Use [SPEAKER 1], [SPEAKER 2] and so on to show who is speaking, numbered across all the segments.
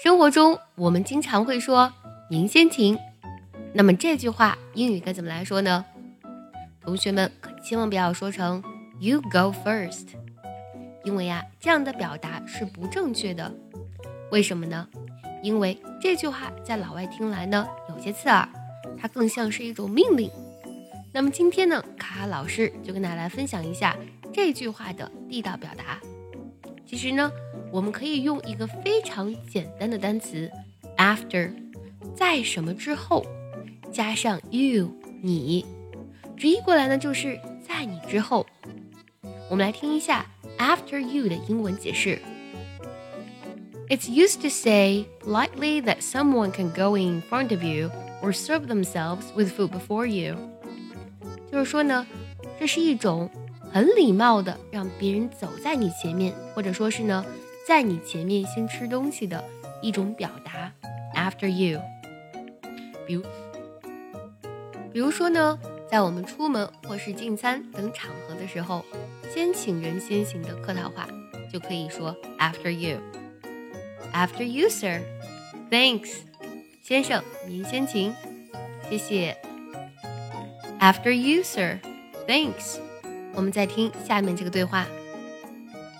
[SPEAKER 1] 生活中我们经常会说“您先请”，那么这句话英语该怎么来说呢？同学们可千万不要说成 “You go first”，因为呀，这样的表达是不正确的。为什么呢？因为这句话在老外听来呢有些刺耳，它更像是一种命令。那么今天呢，卡卡老师就跟大家来分享一下这句话的地道表达。其实呢，我们可以用一个非常简单的单词 after，在什么之后，加上 you 你，直译过来呢就是在你之后。我们来听一下 after you 的英文解释。It's used to say politely that someone can go in front of you or serve themselves with food before you。就是说呢，这是一种 很礼貌的让别人走在你前面，或者说是呢，在你前面先吃东西的一种表达。After you，比如，比如说呢，在我们出门或是进餐等场合的时候，先请人先行的客套话就可以说 After you。After you, sir. Thanks，先生，您先请，谢谢。After you, sir. Thanks。我们再听下面这个对话。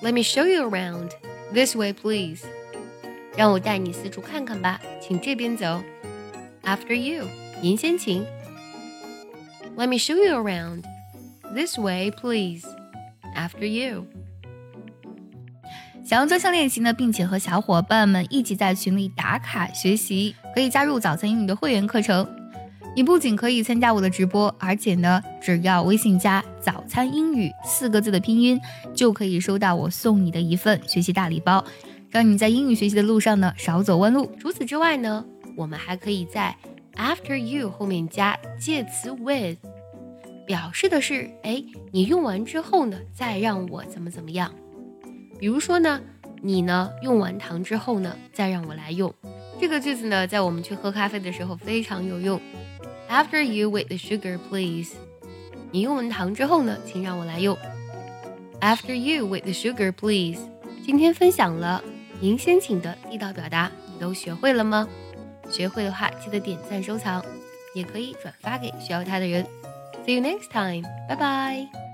[SPEAKER 1] Let me show you around. This way, please. 让我带你四处看看吧，请这边走。After you，您先请。Let me show you around. This way, please. After you.
[SPEAKER 2] 想要专项练习呢，并且和小伙伴们一起在群里打卡学习，可以加入早餐英语的会员课程。你不仅可以参加我的直播，而且呢，只要微信加“早餐英语”四个字的拼音，就可以收到我送你的一份学习大礼包，让你在英语学习的路上呢少走弯路。
[SPEAKER 1] 除此之外呢，我们还可以在 after you 后面加介词 with，表示的是哎，你用完之后呢，再让我怎么怎么样。比如说呢，你呢用完糖之后呢，再让我来用。这个句子呢，在我们去喝咖啡的时候非常有用。After you with the sugar, please。你用完糖之后呢，请让我来用。After you with the sugar, please。今天分享了您先请的地道表达，你都学会了吗？学会的话，记得点赞收藏，也可以转发给需要它的人。See you next time，拜拜。